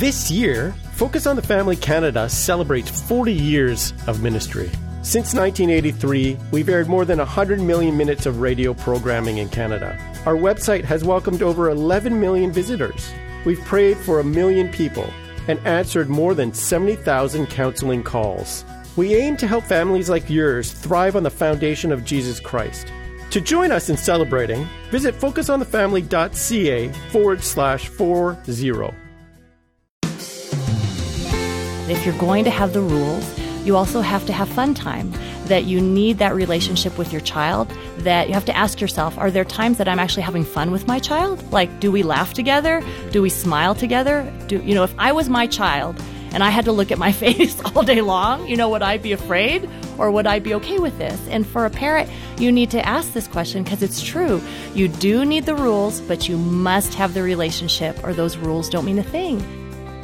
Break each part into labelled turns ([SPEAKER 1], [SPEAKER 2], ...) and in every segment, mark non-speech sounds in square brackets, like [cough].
[SPEAKER 1] This year, Focus on the Family Canada celebrates 40 years of ministry. Since 1983, we've aired more than 100 million minutes of radio programming in Canada. Our website has welcomed over 11 million visitors. We've prayed for a million people and answered more than 70,000 counseling calls. We aim to help families like yours thrive on the foundation of Jesus Christ. To join us in celebrating, visit focusonthefamily.ca forward slash 40.
[SPEAKER 2] If you're going to have the rules, you also have to have fun time. That you need that relationship with your child. That you have to ask yourself are there times that I'm actually having fun with my child? Like, do we laugh together? Do we smile together? Do, you know, if I was my child and I had to look at my [laughs] face all day long, you know, would I be afraid or would I be okay with this? And for a parent, you need to ask this question because it's true. You do need the rules, but you must have the relationship or those rules don't mean a thing.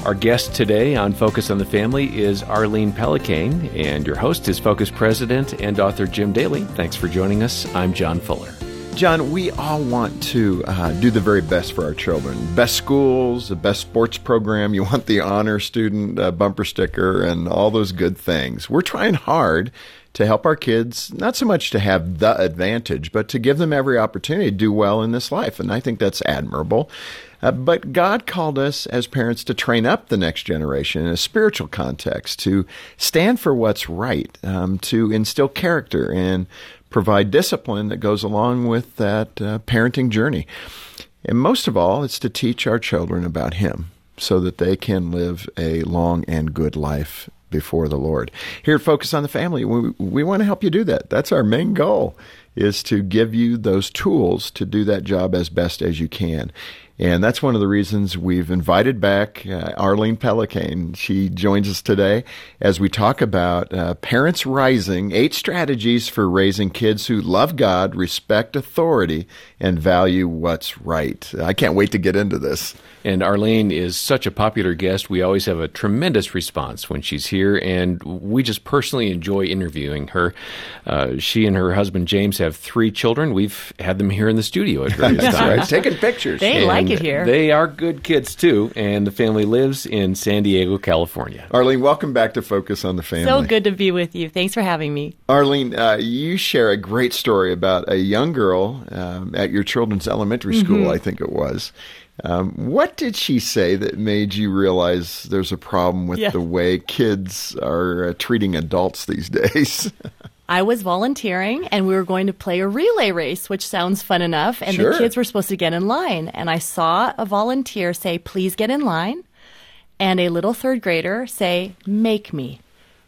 [SPEAKER 3] Our guest today on Focus on the Family is Arlene Pellicane, and your host is Focus President and author Jim Daly. Thanks for joining us. I'm John Fuller.
[SPEAKER 4] John, we all want to uh, do the very best for our children. Best schools, the best sports program. You want the honor student uh, bumper sticker and all those good things. We're trying hard to help our kids, not so much to have the advantage, but to give them every opportunity to do well in this life. And I think that's admirable. Uh, but God called us as parents to train up the next generation in a spiritual context, to stand for what's right, um, to instill character and provide discipline that goes along with that uh, parenting journey. And most of all, it's to teach our children about Him so that they can live a long and good life before the Lord. Here at Focus on the Family, we, we want to help you do that. That's our main goal is to give you those tools to do that job as best as you can. And that's one of the reasons we've invited back uh, Arlene Pellicane. She joins us today as we talk about uh, Parents Rising Eight Strategies for Raising Kids Who Love God, Respect Authority, and Value What's Right. I can't wait to get into this.
[SPEAKER 3] And Arlene is such a popular guest. We always have a tremendous response when she's here, and we just personally enjoy interviewing her. Uh, she and her husband James have three children. We've had them here in the studio at various [laughs] times.
[SPEAKER 4] right. Taking pictures.
[SPEAKER 2] They
[SPEAKER 3] And
[SPEAKER 2] like it here.
[SPEAKER 3] They are good kids too, and the family lives in San Diego, California.
[SPEAKER 4] Arlene, welcome back to Focus on the Family.
[SPEAKER 2] so good to be with you. Thanks for having me.
[SPEAKER 4] Arlene, uh, you share a great story about a young girl um, at your children's elementary school,
[SPEAKER 2] Mm-hmm.
[SPEAKER 4] I think it was. Um, what did she say that made you realize there's a problem with
[SPEAKER 2] Yeah.
[SPEAKER 4] the way kids are uh, treating adults these [laughs] days?
[SPEAKER 2] I was volunteering and we were going to play a relay race, which sounds fun enough. And
[SPEAKER 4] Sure.
[SPEAKER 2] the kids were supposed to get in line. And I saw a volunteer say, please get in line. And a little third grader say, make me.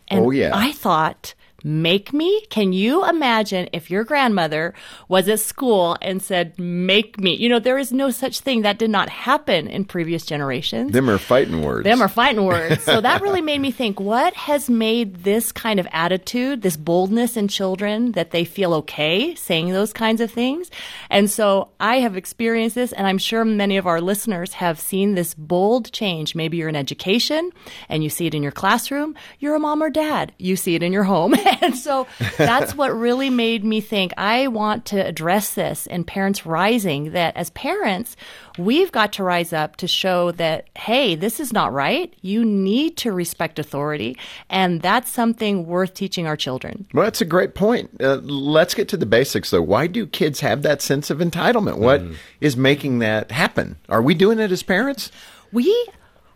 [SPEAKER 2] And
[SPEAKER 4] Oh, yeah.
[SPEAKER 2] I thought, make me? Can you imagine if your grandmother was at school and said, make me? You know, there is no such thing. That did not happen in previous generations.
[SPEAKER 4] Them are fighting words.
[SPEAKER 2] Them are fighting [laughs] words. So that really made me think what has made this kind of attitude, this boldness in children that they feel okay saying those kinds of things? And so I have experienced this, and I'm sure many of our listeners have seen this bold change. Maybe you're in education and you see it in your classroom. You're a mom or dad. You see it in your home. [laughs] [laughs] and so that's what really made me think I want to address this in Parents Rising that as parents, we've got to rise up to show that, hey, this is not right. You need to respect authority. And that's something worth teaching our children.
[SPEAKER 4] Well, that's a great point. Uh, let's get to the basics, though. Why do kids have that sense of entitlement? What is making that happen? Are we doing it as parents?
[SPEAKER 2] We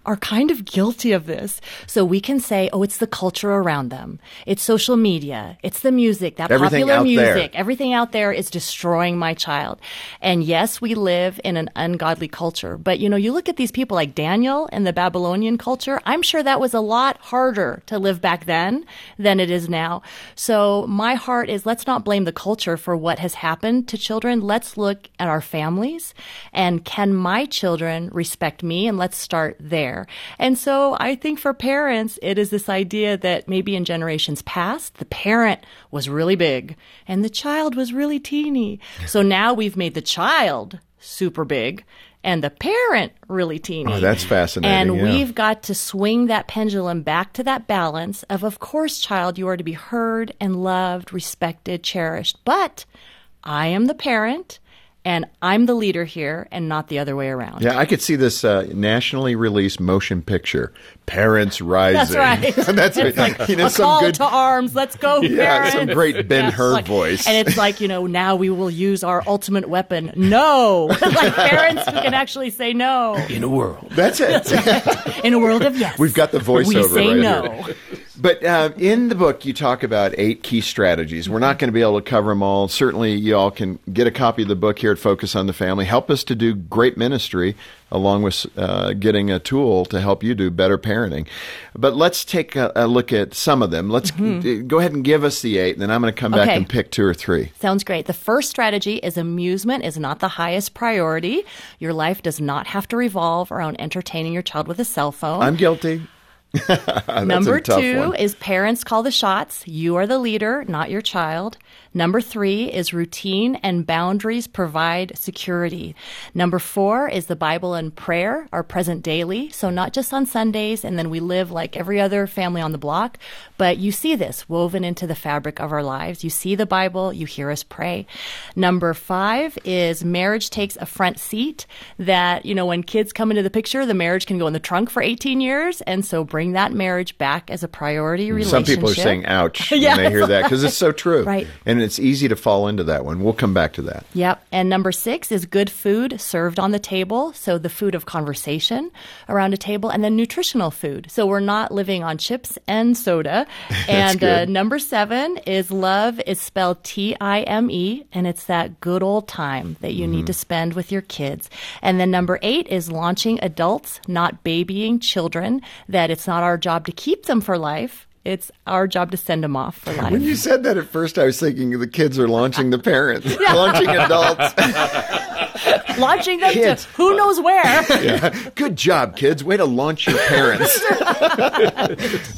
[SPEAKER 2] are kind of guilty of this. So we can say, oh, it's the culture around them. It's social media. It's the music, that
[SPEAKER 4] Everything
[SPEAKER 2] popular
[SPEAKER 4] out there.
[SPEAKER 2] music. Everything out there is destroying my child. And yes, we live in an ungodly culture. But you know, you look at these people like Daniel and the Babylonian culture. I'm sure that was a lot harder to live back then than it is now. So my heart is let's not blame the culture for what has happened to children. Let's look at our families and can my children respect me? And let's start there. And so I think for parents, it is this idea that maybe in generations past, the parent was really big and the child was really teeny. So now we've made the child super big and the parent really teeny.
[SPEAKER 4] Oh, that's fascinating,
[SPEAKER 2] And
[SPEAKER 4] yeah.
[SPEAKER 2] we've got to swing that pendulum back to that balance of, of course, child, you are to be heard and loved, respected, cherished. But I am the parent And I'm the leader here and not the other way around.
[SPEAKER 4] Yeah, I could see this uh, nationally released motion picture. Parents rising. [laughs]
[SPEAKER 2] That's right.
[SPEAKER 4] That's
[SPEAKER 2] it's
[SPEAKER 4] right.
[SPEAKER 2] like
[SPEAKER 4] you know,
[SPEAKER 2] a
[SPEAKER 4] some
[SPEAKER 2] call
[SPEAKER 4] good
[SPEAKER 2] to arms. Let's go,
[SPEAKER 4] Yeah,
[SPEAKER 2] parents.
[SPEAKER 4] some great Ben
[SPEAKER 2] it's
[SPEAKER 4] Hur
[SPEAKER 2] like-
[SPEAKER 4] voice.
[SPEAKER 2] And it's like, you know, now we will use our ultimate weapon. No. [laughs] like parents who can actually say no
[SPEAKER 3] In a world.
[SPEAKER 4] That's it.
[SPEAKER 2] in a world of yes.
[SPEAKER 4] We've got the voiceover
[SPEAKER 2] We say
[SPEAKER 4] right
[SPEAKER 2] no.
[SPEAKER 4] here. But uh, in the book, you talk about eight key strategies. We're not going to be able to cover them all. Certainly, you all can get a copy of the book here at Focus on the Family. Help us to do great ministry, along with uh, getting a tool to help you do better parenting. But let's take a, a look at some of them. Let's go ahead and give us the eight, and then I'm going to come back
[SPEAKER 2] Mm-hmm. Okay.
[SPEAKER 4] and pick two or three.
[SPEAKER 2] Sounds great. The first strategy is amusement is not the highest priority. Your life does not have to revolve around entertaining your child with a cell phone.
[SPEAKER 4] I'm guilty. [laughs]
[SPEAKER 2] Number two
[SPEAKER 4] one.
[SPEAKER 2] is parents call the shots. You are the leader, not your child. Number three is routine and boundaries provide security. Number four is the Bible and prayer are present daily. So not just on Sundays and then we live like every other family on the block, but you see this woven into the fabric of our lives. You see the Bible, you hear us pray. Number five is marriage takes a front seat that, you know, when kids come into the picture, the marriage can go in the trunk for 18 years. And so bring that marriage back as a priority relationship.
[SPEAKER 4] Some people are saying ouch [laughs] when they hear that because it's so true.
[SPEAKER 2] Right.
[SPEAKER 4] And it's easy to fall into that one. We'll come back to that.
[SPEAKER 2] Yep. And number six is good food served on the table. So the food of conversation around a table and then nutritional food. So we're not living on chips and soda. [laughs] And uh, number seven is love is spelled T I M E and it's that good old time that you need to spend with your kids. And then number eight is launching adults, not babying children, that it's not our job to keep them for life. It's our job to send them off for life.
[SPEAKER 4] When you said that at first, I was thinking the kids are launching the parents, [laughs] launching adults. [laughs]
[SPEAKER 2] Launching them
[SPEAKER 4] Kids.
[SPEAKER 2] to who knows where. [laughs]
[SPEAKER 4] Good job, kids. Way to launch your parents.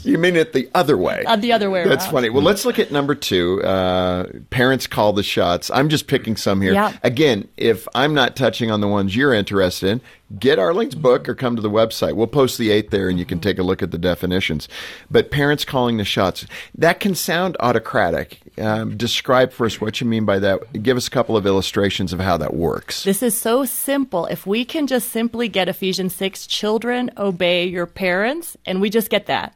[SPEAKER 4] you mean it the other way.
[SPEAKER 2] Uh, the other way
[SPEAKER 4] That's
[SPEAKER 2] around.
[SPEAKER 4] funny. Well, let's look at number two. Uh, parents call the shots. I'm just picking some here.
[SPEAKER 2] Yeah.
[SPEAKER 4] Again, if I'm not touching on the ones you're interested in, get Arlene's book or come to the website. We'll post the eight there and you can take a look at the definitions. But parents calling the shots, that can sound autocratic. Um, describe for us what you mean by that. Give us a couple of illustrations of how that works.
[SPEAKER 2] This is so simple. If we can just simply get Ephesians 6, children, obey your parents, and we just get that.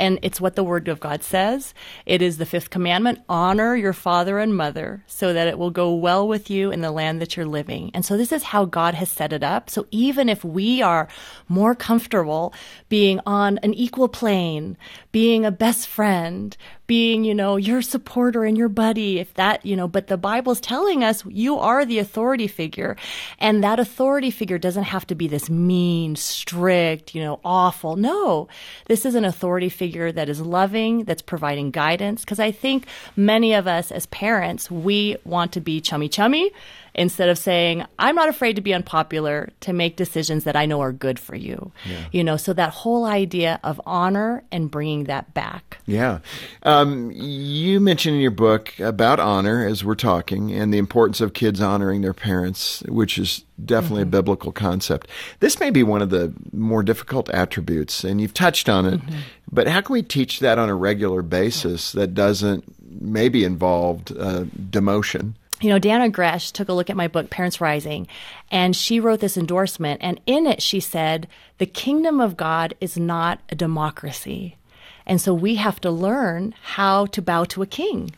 [SPEAKER 2] And it's what the Word of God says. It is the fifth commandment honor your father and mother so that it will go well with you in the land that you're living. And so this is how God has set it up. So even if we are more comfortable being on an equal plane, being a best friend, being, you know, your supporter and your buddy, if that, you know, but the Bible's telling us you are the authority figure. And that authority figure doesn't have to be this mean, strict, you know, awful. No, this is an authority figure that is loving, that's providing guidance. Cause I think many of us as parents, we want to be chummy chummy instead of saying, I'm not afraid to be unpopular to make decisions that I know are good for you. You know, so that whole idea of honor and bringing that back.
[SPEAKER 4] Yeah. Um, you mentioned in your book about honor as we're talking and the importance of kids honoring their parents, which is definitely a biblical concept. This may be one of the more difficult attributes, and you've touched on it, but how can we teach that on a regular basis that doesn't maybe involve uh, demotion?
[SPEAKER 2] You know, Dannah Gresh took a look at my book, Parents Rising, and she wrote this endorsement. And in it, she said, The kingdom of God is not a democracy. And so we have to learn how to bow to a king.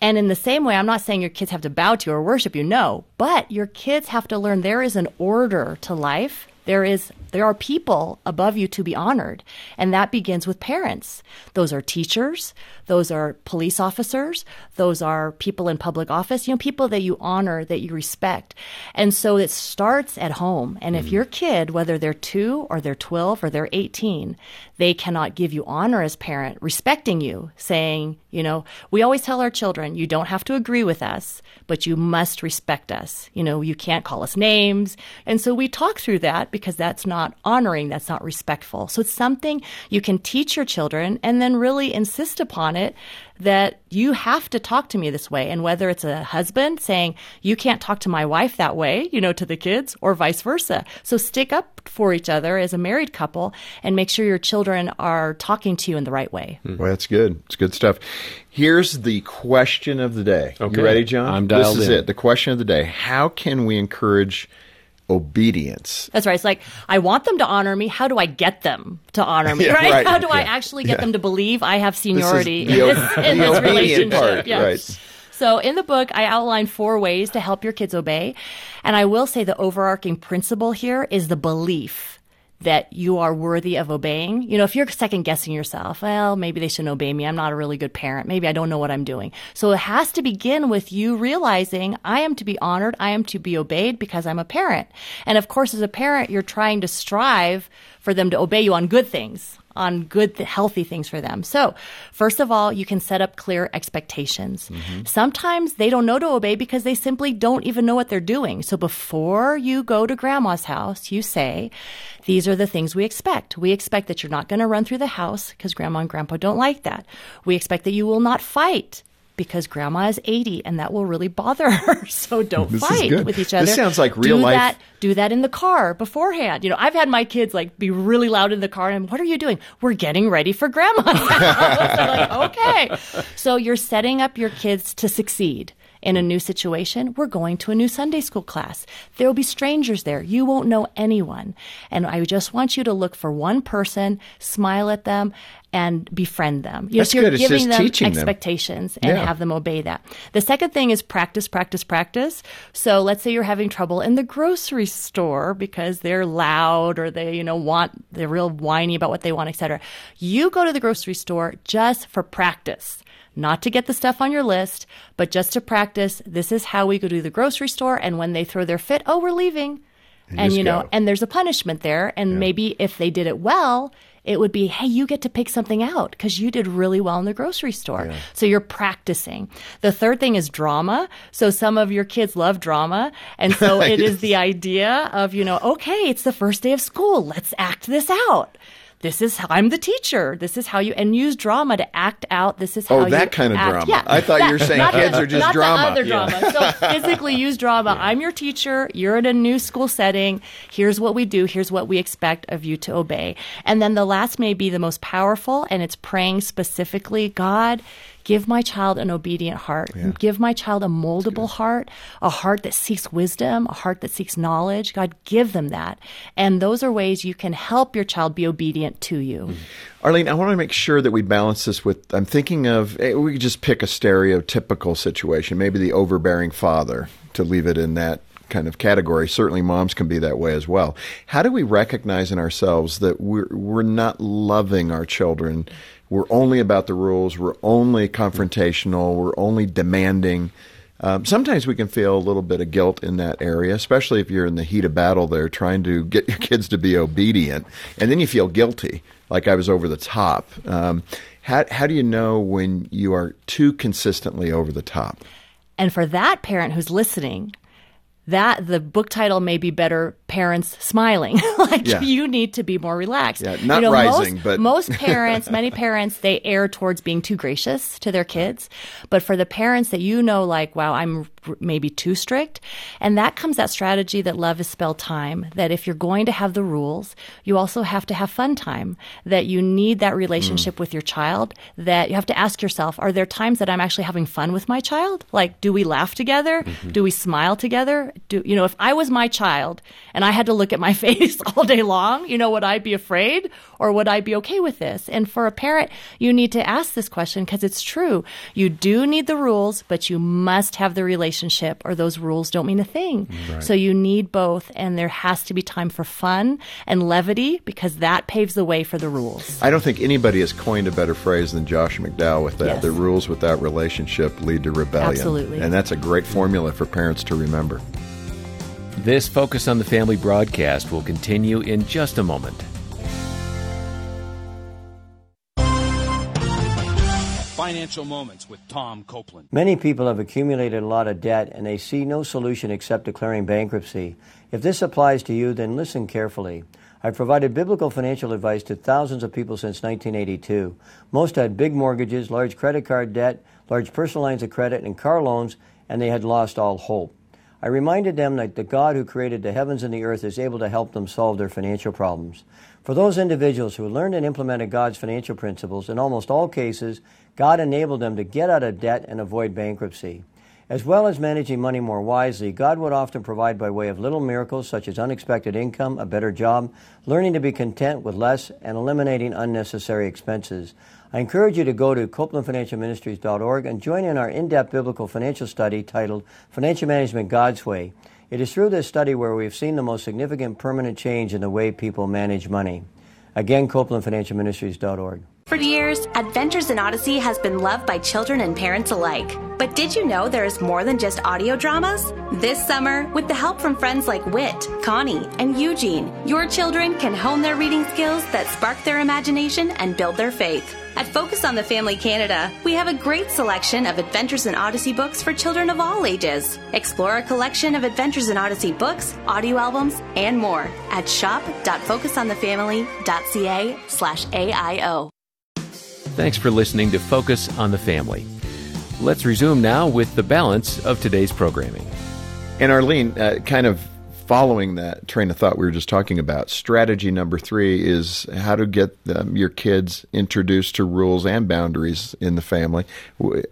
[SPEAKER 2] And in the same way, I'm not saying your kids have to bow to you or worship you, no, but your kids have to learn there is an order to life. There is there are people above you to be honored, and that begins with parents. Those are teachers, those are police officers, those are people in public office, you know, people that you honor, that you respect. And so it starts at home. And if hmm. your kid, whether they're 2 or they're 12 or they're 18, they cannot give you honor as parent, respecting you, saying, you know, we always tell our children, you don't have to agree with us, but you must respect us. You know, you can't call us names. And so we talk through that because that's not honoring, that's not respectful. So it's something you can teach your children and then really insist upon it that you have to talk to me this way. And whether it's a husband saying, you can't talk to my wife that way, you know, to the kids, or vice versa. So stick up for each other as a married couple and make sure your children are talking to you in the right way. Hmm.
[SPEAKER 4] Well, that's good. It's good stuff. Here's the question of the day.
[SPEAKER 3] Okay.
[SPEAKER 4] You ready, John?
[SPEAKER 3] I'm dialed
[SPEAKER 4] This is
[SPEAKER 3] in.
[SPEAKER 4] it. The question of the day. How can we encourage obedience?
[SPEAKER 2] That's right. It's like, I want them to honor me. How do I get them to honor me? [laughs]
[SPEAKER 4] Yeah,
[SPEAKER 2] right?
[SPEAKER 4] right.
[SPEAKER 2] How do I actually get
[SPEAKER 4] Yeah.
[SPEAKER 2] them to believe I have seniority
[SPEAKER 4] the
[SPEAKER 2] in this, in this relationship?
[SPEAKER 4] part,
[SPEAKER 2] Yeah.
[SPEAKER 4] right.
[SPEAKER 2] So in the book, I outline four ways to help your kids obey. And I will say the overarching principle here is the belief that you are worthy of obeying. You know, if you're second guessing yourself, well, maybe they shouldn't obey me. I'm not a really good parent. Maybe I don't know what I'm doing. So it has to begin with you realizing I am to be honored. I am to be obeyed because I'm a parent. And of course, as a parent, you're trying to strive for them to obey you on good things on good, healthy things for them. So, first of all, you can set up clear expectations. Mm-hmm. Sometimes they don't know to obey because they simply don't even know what they're doing. So, before you go to grandma's house, you say, These are the things we expect. We expect that you're not going to run through the house because grandma and grandpa don't like that. We expect that you will not fight because grandma is 80 and that will really bother her. [laughs] So don't
[SPEAKER 4] This
[SPEAKER 2] fight with each other.
[SPEAKER 4] This sounds like real
[SPEAKER 2] do
[SPEAKER 4] life-
[SPEAKER 2] That, do that in the car beforehand. You know, I've had my kids like be really loud in the car and what are you doing? We're getting ready for grandma. [laughs] like, okay. So you're setting up your kids to succeed. In a new situation, we're going to a new Sunday school class. There will be strangers there. You won't know anyone. And I just want you to look for one person, smile at them, and befriend them. You know,
[SPEAKER 4] That's
[SPEAKER 2] so you're
[SPEAKER 4] good. It's
[SPEAKER 2] giving
[SPEAKER 4] just
[SPEAKER 2] them
[SPEAKER 4] teaching them.
[SPEAKER 2] expectations and
[SPEAKER 4] Yeah.
[SPEAKER 2] have them obey that. The second thing is practice, practice, practice. So let's say you're having trouble in the grocery store because they're loud or they, you know, want, they're real whiny about what they want, etc. You go to the grocery store just for practice. Not to get the stuff on your list, but just to practice. This is how we go to the grocery store. And when they throw their fit, oh, we're leaving. And,
[SPEAKER 4] just
[SPEAKER 2] you know,
[SPEAKER 4] go.
[SPEAKER 2] and there's a punishment there. And maybe if they did it well, it would be, hey, you get to pick something out because you did really well in the grocery store. So you're practicing. The third thing is drama. So some of your kids love drama. And so [laughs] it is the idea of, you know, okay, it's the first day of school. Let's act this out. This is how I'm the teacher. This is how you and use drama to act out. This is how
[SPEAKER 4] Oh,
[SPEAKER 2] you
[SPEAKER 4] that kind of
[SPEAKER 2] act.
[SPEAKER 4] drama.
[SPEAKER 2] Yeah,
[SPEAKER 4] I thought you were saying kids
[SPEAKER 2] the-
[SPEAKER 4] are just
[SPEAKER 2] not
[SPEAKER 4] drama.
[SPEAKER 2] The other
[SPEAKER 4] Yeah.
[SPEAKER 2] drama. So physically use drama. I'm your teacher. You're in a new school setting. Here's what we do. Here's what we expect of you to obey. And then the last may be the most powerful, and it's praying specifically, God, give my child an obedient heart. Give my child a moldable heart, a heart that seeks wisdom, a heart that seeks knowledge. God, give them that. And those are ways you can help your child be obedient to you.
[SPEAKER 4] Arlene, I want to make sure that we balance this with. I'm thinking of eh, we could just pick a stereotypical situation, maybe the overbearing father, to leave it in that kind of category. Certainly, moms can be that way as well. How do we recognize in ourselves that we're we're not loving our children? We're only about the rules. We're only confrontational. We're only demanding. Um, sometimes we can feel a little bit of guilt in that area, especially if you're in the heat of battle there trying to get your [laughs] kids to be obedient, and then you feel guilty, like I was over the top. Um, how, how do you know when you are too consistently over the top?
[SPEAKER 2] And for that parent who's listening, that the book title may be better parents smiling. [laughs] Like
[SPEAKER 4] Yeah.
[SPEAKER 2] you need to be more relaxed.
[SPEAKER 4] Yeah, not
[SPEAKER 2] you know,
[SPEAKER 4] rising,
[SPEAKER 2] most,
[SPEAKER 4] but-
[SPEAKER 2] most [laughs] parents many parents they err towards being too gracious to their kids. But for the parents that you know like wow i'm r- maybe too strict and that comes that strategy that love is spelled time that if you're going to have the rules you also have to have fun time that you need that relationship
[SPEAKER 4] Mm.
[SPEAKER 2] with your child that you have to ask yourself are there times that i'm actually having fun with my child? Like do we laugh together?
[SPEAKER 4] Mm-hmm.
[SPEAKER 2] do we smile together do you know if i was my child and i had to look at my [laughs] face all day long you know would i be afraid or would i be okay with this and for a parent you need to ask this question because it's true you do need the rules but you must have the relationship or those rules don't mean a thing so you need both and there has to be time for fun and levity because that paves the way for the rules
[SPEAKER 4] I don't think anybody has coined a better phrase than Josh McDowell with that.
[SPEAKER 2] Yes.
[SPEAKER 4] The rules without relationship lead to rebellion.
[SPEAKER 2] Absolutely.
[SPEAKER 4] And that's a great formula for parents to remember.
[SPEAKER 3] This Focus on the Family broadcast will continue in just a moment.
[SPEAKER 5] Financial Moments with Tom Copeland.
[SPEAKER 6] Many people have accumulated a lot of debt and they see no solution except declaring bankruptcy. If this applies to you, then listen carefully. I've provided biblical financial advice to thousands of people since 1982. Most had big mortgages, large credit card debt, large personal lines of credit, and car loans, and they had lost all hope. I reminded them that the God who created the heavens and the earth is able to help them solve their financial problems. For those individuals who learned and implemented God's financial principles, in almost all cases, God enabled them to get out of debt and avoid bankruptcy. As well as managing money more wisely, God would often provide by way of little miracles such as unexpected income, a better job, learning to be content with less, and eliminating unnecessary expenses. I encourage you to go to CopelandFinancialMinistries.org and join in our in depth biblical financial study titled Financial Management God's Way. It is through this study where we have seen the most significant permanent change in the way people manage money. Again, CopelandFinancialMinistries.org.
[SPEAKER 7] For years, Adventures in Odyssey has been loved by children and parents alike. But did you know there is more than just audio dramas? This summer, with the help from friends like Whit, Connie, and Eugene, your children can hone their reading skills that spark their imagination and build their faith. At Focus on the Family Canada, we have a great selection of Adventures in Odyssey books for children of all ages. Explore a collection of Adventures in Odyssey books, audio albums, and more at shop.focusonthefamily.ca slash AIO.
[SPEAKER 3] Thanks for listening to Focus on the Family. Let's resume now with the balance of today's programming.
[SPEAKER 4] And Arlene, uh, kind of following that train of thought we were just talking about, strategy number three is how to get um, your kids introduced to rules and boundaries in the family.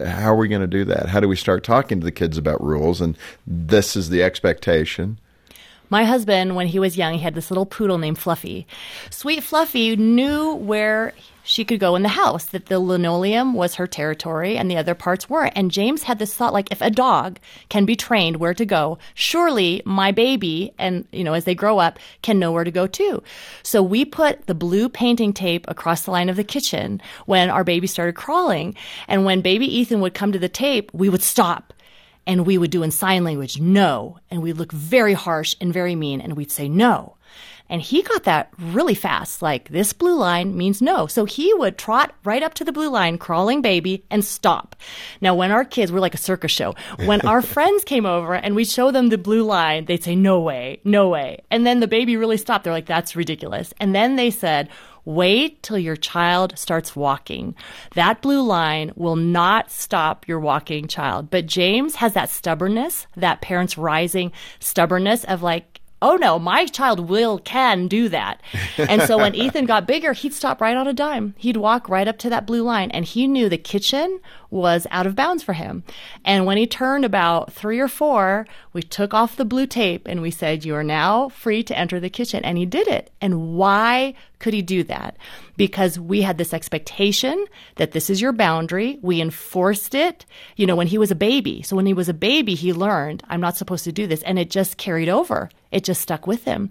[SPEAKER 4] How are we going to do that? How do we start talking to the kids about rules? And this is the expectation.
[SPEAKER 2] My husband, when he was young, he had this little poodle named Fluffy. Sweet Fluffy knew where she could go in the house, that the linoleum was her territory and the other parts weren't. And James had this thought like, if a dog can be trained where to go, surely my baby, and, you know, as they grow up, can know where to go too. So we put the blue painting tape across the line of the kitchen when our baby started crawling. And when baby Ethan would come to the tape, we would stop and we would do in sign language, no. And we'd look very harsh and very mean and we'd say no. And he got that really fast. Like, this blue line means no. So he would trot right up to the blue line, crawling baby, and stop. Now, when our kids were like a circus show, when our [laughs] friends came over and we show them the blue line, they'd say, no way, no way. And then the baby really stopped. They're like, that's ridiculous. And then they said, Wait till your child starts walking. That blue line will not stop your walking child. But James has that stubbornness, that parents rising stubbornness of like, oh no, my child will can do that. And so when [laughs] Ethan got bigger, he'd stop right on a dime. He'd walk right up to that blue line and he knew the kitchen was out of bounds for him. And when he turned about three or four, we took off the blue tape and we said, you are now free to enter the kitchen. And he did it. And why could he do that? Because we had this expectation that this is your boundary. We enforced it, you know, when he was a baby. So when he was a baby, he learned, I'm not supposed to do this. And it just carried over. It just stuck with him.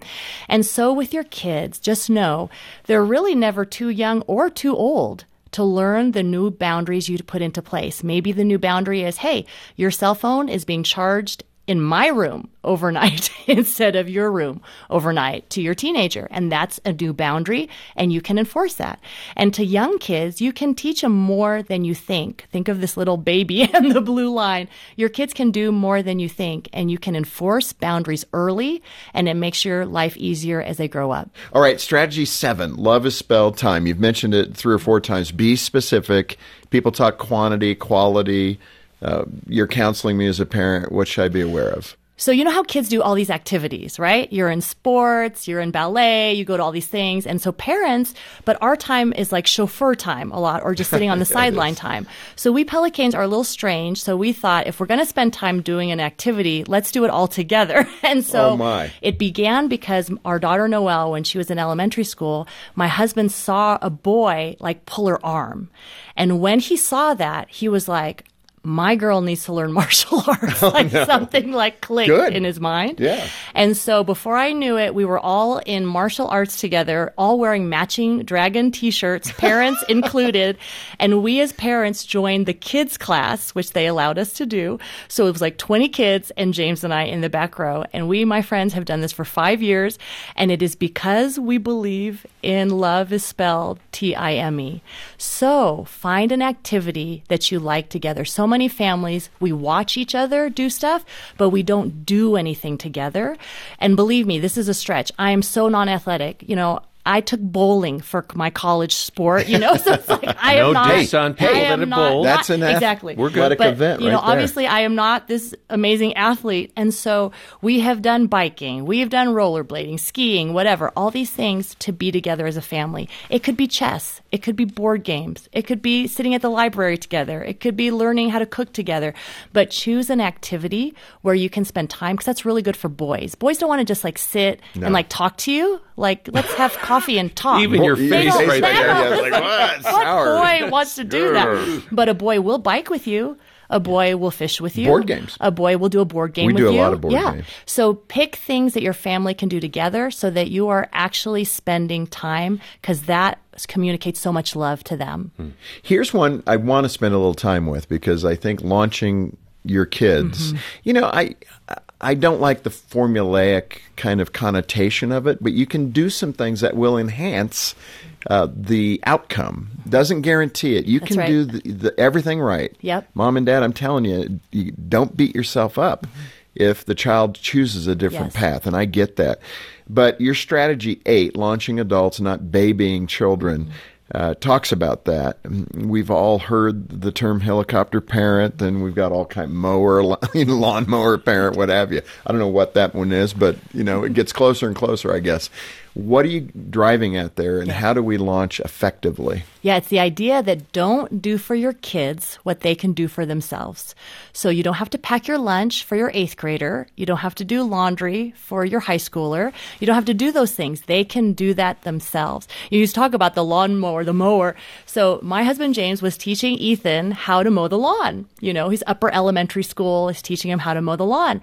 [SPEAKER 2] And so with your kids, just know they're really never too young or too old to learn the new boundaries you put into place. Maybe the new boundary is, hey, your cell phone is being charged in my room overnight [laughs] instead of your room overnight to your teenager. And that's a new boundary and you can enforce that. And to young kids, you can teach them more than you think. Think of this little baby [laughs] and the blue line. Your kids can do more than you think and you can enforce boundaries early and it makes your life easier as they grow up.
[SPEAKER 4] All right. Strategy seven, love is spelled time. You've mentioned it three or four times. Be specific. People talk quantity, quality uh, you're counseling me as a parent, what should I be aware of?
[SPEAKER 2] So, you know how kids do all these activities, right? You're in sports, you're in ballet, you go to all these things. And so, parents, but our time is like chauffeur time a lot, or just sitting on the [laughs] sideline time. So, we Pelicans are a little strange. So, we thought if we're going to spend time doing an activity, let's do it all together. [laughs] and so,
[SPEAKER 4] oh
[SPEAKER 2] it began because our daughter Noelle, when she was in elementary school, my husband saw a boy like pull her arm. And when he saw that, he was like, my girl needs to learn [laughs] martial arts. Oh, like something like clicked
[SPEAKER 4] Good.
[SPEAKER 2] in his mind.
[SPEAKER 4] Yeah.
[SPEAKER 2] And so before I knew it, we were all in martial arts together, all wearing matching dragon t-shirts, parents [laughs] included. And we as parents joined the kids class, which they allowed us to do. So it was like 20 kids and James and I in the back row. And we, my friends, have done this for five years. And it is because we believe in love is spelled T-I-M-E. So find an activity that you like together. So many families, we watch each other do stuff, but we don't do anything together. And believe me, this is a stretch. I am so non-athletic. You know, I took bowling for my college sport, you know, [laughs] so it's like I
[SPEAKER 3] No
[SPEAKER 2] am not.
[SPEAKER 3] diss on people
[SPEAKER 2] I
[SPEAKER 3] that
[SPEAKER 2] am
[SPEAKER 3] have
[SPEAKER 2] not-
[SPEAKER 3] bowled.
[SPEAKER 2] not-
[SPEAKER 4] That's an ath-
[SPEAKER 2] exactly.
[SPEAKER 4] We're good. athletic
[SPEAKER 2] But,
[SPEAKER 4] event
[SPEAKER 2] you know,
[SPEAKER 4] right there.
[SPEAKER 2] obviously, I am not this amazing athlete, and so we have done biking, we have done rollerblading, skiing, whatever. All these things to be together as a family. It could be chess. It could be board games. It could be sitting at the library together. It could be learning how to cook together. But choose an activity where you can spend time because that's really good for boys. Boys don't want to just like sit and like talk to you. Like, let's have coffee [laughs] and talk.
[SPEAKER 3] Even your
[SPEAKER 4] They
[SPEAKER 3] face right there.
[SPEAKER 4] Yeah, like, what? [laughs]
[SPEAKER 2] What boy wants to do that? But a boy will bike with you. A boy will fish with you.
[SPEAKER 4] Board games.
[SPEAKER 2] A boy will do a board game
[SPEAKER 4] We
[SPEAKER 2] with
[SPEAKER 4] do a
[SPEAKER 2] you.
[SPEAKER 4] lot of board
[SPEAKER 2] yeah.
[SPEAKER 4] games.
[SPEAKER 2] So pick things that your family can do together so that you are actually spending time because that communicates so much love to them.
[SPEAKER 4] Here's one I want to spend a little time with because I think launching your kids,
[SPEAKER 2] Mm-hmm.
[SPEAKER 4] you know, I I don't like the formulaic kind of connotation of it, but you can do some things that will enhance uh, the outcome. Doesn't guarantee it. You
[SPEAKER 2] That's
[SPEAKER 4] can
[SPEAKER 2] right.
[SPEAKER 4] do the, the, everything right.
[SPEAKER 2] Yep.
[SPEAKER 4] Mom and dad, I'm telling you, you don't beat yourself up if the child chooses a different
[SPEAKER 2] Yes.
[SPEAKER 4] path, and I get that. But your strategy eight, launching adults, not babying children, uh, talks about that. We've all heard the term helicopter parent, and we've got all kind of mower, [laughs] lawn mower parent, what have you. I don't know what that one is, but you know, it gets closer and closer, I guess. What are you driving at there, and how do we launch effectively?
[SPEAKER 2] Yeah, it's the idea that don't do for your kids what they can do for themselves. So you don't have to pack your lunch for your eighth grader. You don't have to do laundry for your high schooler. You don't have to do those things. They can do that themselves. You used to talk about the lawnmower, the mower. So my husband James was teaching Ethan how to mow the lawn. You know, he's upper elementary school, is teaching him how to mow the lawn.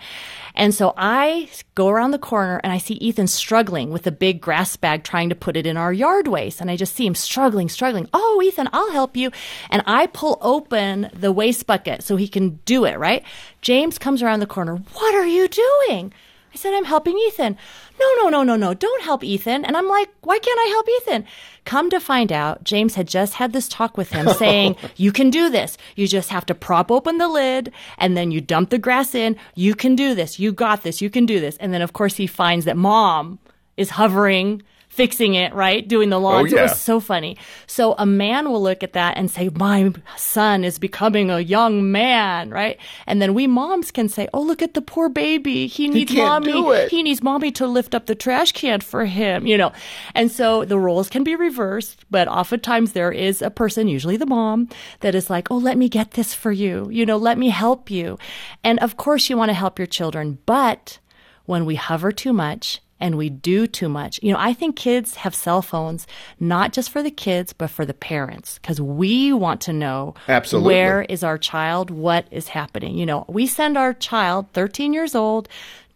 [SPEAKER 2] And so I go around the corner and I see Ethan struggling with a big grass bag trying to put it in our yard waste. And I just see him struggling, struggling. Oh, Ethan, I'll help you. And I pull open the waste bucket so he can do it, right? James comes around the corner. What are you doing? I said, I'm helping Ethan. No, no, no, no, no. Don't help Ethan. And I'm like, why can't I help Ethan? Come to find out, James had just had this talk with him [laughs] saying, you can do this. You just have to prop open the lid and then you dump the grass in. You can do this. You got this. You can do this. And then, of course, he finds that mom is hovering, fixing it, right? Doing the lawn.
[SPEAKER 4] Oh,
[SPEAKER 2] So it was so funny. So a man will look at that and say, my son is becoming a young man, right? And then we moms can say, oh, look at the poor baby. He needs
[SPEAKER 4] can't
[SPEAKER 2] mommy.
[SPEAKER 4] do it."
[SPEAKER 2] He needs mommy to lift up the trash can for him, you know. And so the roles can be reversed, but oftentimes there is a person, usually the mom, that is like, oh, let me get this for you. You know, let me help you. And of course you want to help your children, but when we hover too much and we do too much. You know, I think kids have cell phones not just for the kids, but for the parents because we want to know
[SPEAKER 4] Absolutely.
[SPEAKER 2] where is our child, what is happening. You know, we send our child, 13 years old,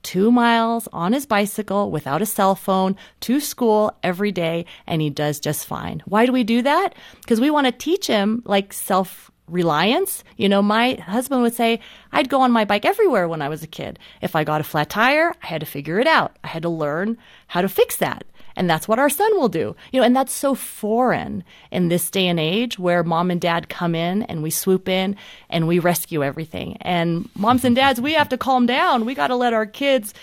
[SPEAKER 2] two miles on his bicycle without a cell phone to school every day, and he does just fine. Why do we do that? Because we want to teach him like self reliance. You know, my husband would say, I'd go on my bike everywhere when I was a kid. If I got a flat tire, I had to figure it out. I had to learn how to fix that. And that's what our son will do. You know, and that's so foreign in this day and age where mom and dad come in and we swoop in and we rescue everything. And moms and dads, we have to calm down. We got to let our kids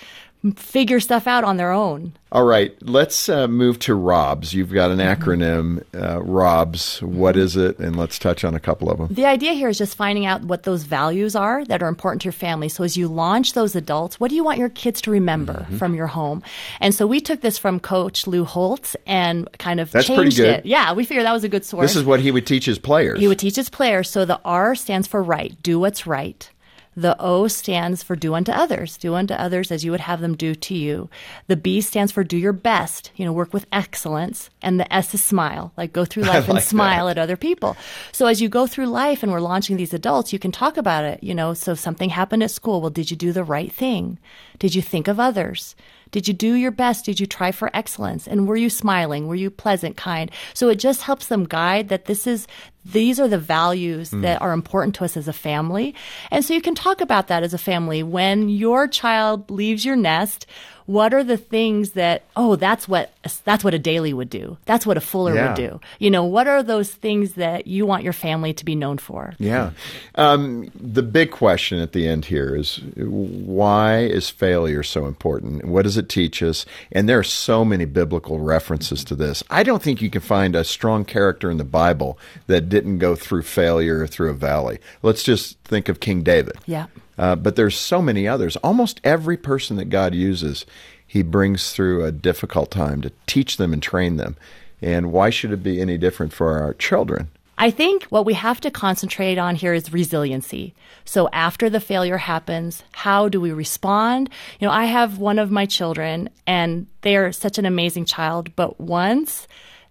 [SPEAKER 2] figure stuff out on their own.
[SPEAKER 4] All right, let's uh, move to ROBS. You've got an acronym, uh, ROBS. What is it? And let's touch on a couple of them.
[SPEAKER 2] The idea here is just finding out what those values are that are important to your family. So as you launch those adults, what do you want your kids to remember
[SPEAKER 4] Mm-hmm.
[SPEAKER 2] from your home? And so we took this from Coach Lou Holtz and kind of
[SPEAKER 4] That's pretty
[SPEAKER 2] changed
[SPEAKER 4] good.
[SPEAKER 2] it. Yeah, we figured that was a good source.
[SPEAKER 4] This is what he would teach his players.
[SPEAKER 2] He would teach his players. So the R stands for right. Do what's right. The O stands for do unto others. Do unto others as you would have them do to you. The B stands for do your best, you know, work with excellence. And the S is smile, like go through [laughs] life and smile that. at other people. So as you go through life and we're launching these adults, you can talk about it, you know, so something happened at school. Well, did you do the right thing? Did you think of others? Did you do your best? Did you try for excellence? And were you smiling? Were you pleasant, kind? So it just helps them guide that this is, these are the values mm. that are important to us as a family. And so you can talk about that as a family. When your child leaves your nest, what are the things that oh that's what that's what a Daly would do. That's what a fuller yeah. would do. You know what are those things that you want your family to be known for?
[SPEAKER 4] Yeah. Um, the big question at the end here is why is failure so important? What does it teach us? And there are so many biblical references to this. I don't think you can find a strong character in the bible that didn't go through failure or through a valley. Let's just think of king david.
[SPEAKER 2] Yeah
[SPEAKER 4] uh, but there's so many others. Almost every person that God uses, He brings through a difficult time to teach them and train them. And why should it be any different for our children?
[SPEAKER 2] I think what we have to concentrate on here is resiliency. So after the failure happens, how do we respond? You know, I have one of my children and they're such an amazing child, but once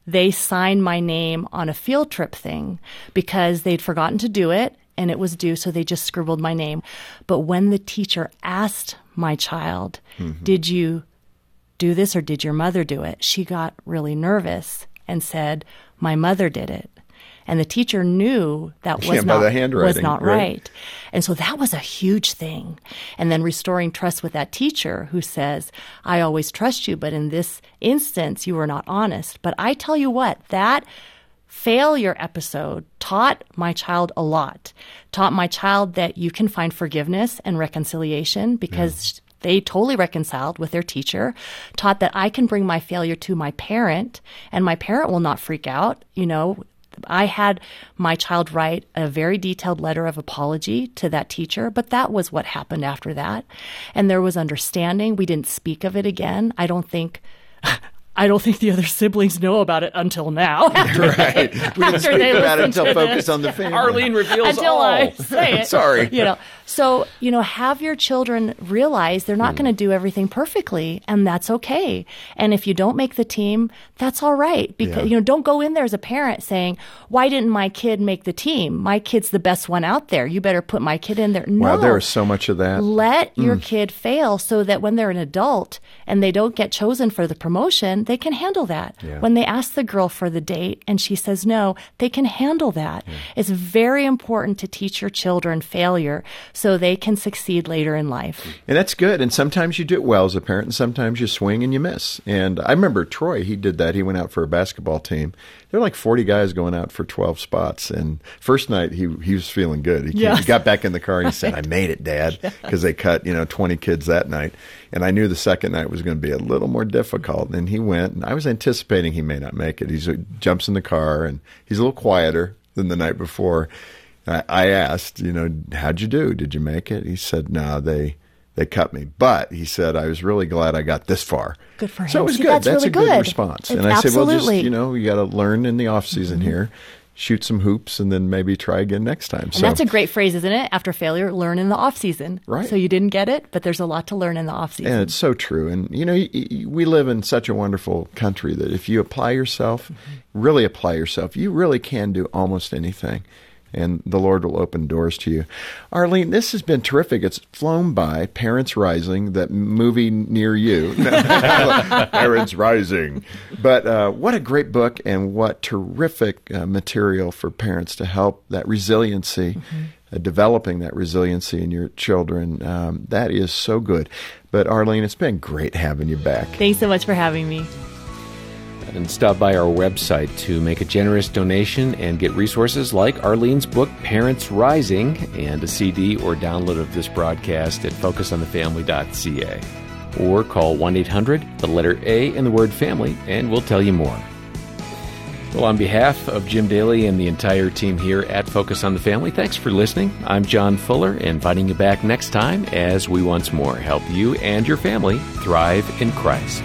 [SPEAKER 2] they signed my name on a field trip thing because they'd forgotten to do it and it was due, so they just scribbled my name. But when the teacher asked my child, mm-hmm. Did you do this or did your mother do it? She got really nervous and said, My mother did it. And the teacher knew that [laughs] was
[SPEAKER 4] yeah,
[SPEAKER 2] not,
[SPEAKER 4] was
[SPEAKER 2] not right. right. And so that was a huge thing. And then restoring trust with that teacher who says, I always trust you, but in this instance, you were not honest. But I tell you what, that failure episode taught my child a lot. Taught my child that you can find forgiveness and reconciliation because yeah. they totally reconciled with their teacher. Taught that I can bring my failure to my parent and my parent will not freak out. You know, I had my child write a very detailed letter of apology to that teacher, but that was what happened after that. And there was understanding. We didn't speak of it again. I don't think [laughs] I don't think the other siblings know about it until now. [laughs]
[SPEAKER 4] right. We didn't speak about it until Focus on the Family.
[SPEAKER 3] Arlene reveals
[SPEAKER 2] until
[SPEAKER 3] all.
[SPEAKER 2] I say it. [laughs]
[SPEAKER 4] Sorry.
[SPEAKER 2] You know, so, you know, have your children realize they're not mm. going to do everything perfectly, and that's okay. And if you don't make the team, that's all right. Because, yeah. you know, don't go in there as a parent saying, why didn't my kid make the team? My kid's the best one out there. You better put my kid in there. No.
[SPEAKER 4] Wow, there is so much of that.
[SPEAKER 2] Let mm. your kid fail so that when they're an adult and they don't get chosen for the promotion, they can handle that. Yeah. When they ask the girl for the date and she says no, they can handle that. Yeah. It's very important to teach your children failure so they can succeed later in life.
[SPEAKER 4] And that's good. And sometimes you do it well as a parent, and sometimes you swing and you miss. And I remember Troy, he did that. He went out for a basketball team. There were like 40 guys going out for 12 spots. And first night, he, he was feeling good. He, yes. he got back in the car and he [laughs] said, I made it, Dad, because they cut, you know, 20 kids that night. And I knew the second night was going to be a little more difficult. And he went, and I was anticipating he may not make it. He jumps in the car and he's a little quieter than the night before. I, asked, you know, how'd you do? Did you make it? He said, no, they they cut me. But he said, I was really glad I got this far.
[SPEAKER 2] Good for him.
[SPEAKER 4] So it was
[SPEAKER 2] See,
[SPEAKER 4] good.
[SPEAKER 2] That's,
[SPEAKER 4] that's
[SPEAKER 2] really
[SPEAKER 4] a
[SPEAKER 2] good,
[SPEAKER 4] good response.
[SPEAKER 2] It's
[SPEAKER 4] and I
[SPEAKER 2] absolutely.
[SPEAKER 4] said, well, just, you know, you got to learn in the off season mm-hmm. here shoot some hoops and then maybe try again next time.
[SPEAKER 2] And so, that's a great phrase, isn't it? After failure, learn in the off season.
[SPEAKER 4] Right.
[SPEAKER 2] So you didn't get it, but there's a lot to learn in the off season.
[SPEAKER 4] And it's so true. And you know, we live in such a wonderful country that if you apply yourself, mm-hmm. really apply yourself, you really can do almost anything and the Lord will open doors to you. Arlene, this has been terrific. It's flown by. Parents Rising, that movie near you. [laughs] [laughs] Parents Rising. But uh, what a great book and what terrific uh, material for parents to help that resiliency. Mm-hmm. Uh, developing that resiliency in your children. Um, that is so good. But Arlene, it's been great having you back.
[SPEAKER 2] Thanks so much for having me
[SPEAKER 3] and stop by our website to make a generous donation and get resources like Arlene's book, Parents Rising, and a CD or download of this broadcast at focusonthefamily.ca. Or call 1 800, the letter A in the word family, and we'll tell you more. Well, on behalf of Jim Daly and the entire team here at Focus on the Family, thanks for listening. I'm John Fuller, inviting you back next time as we once more help you and your family thrive in Christ.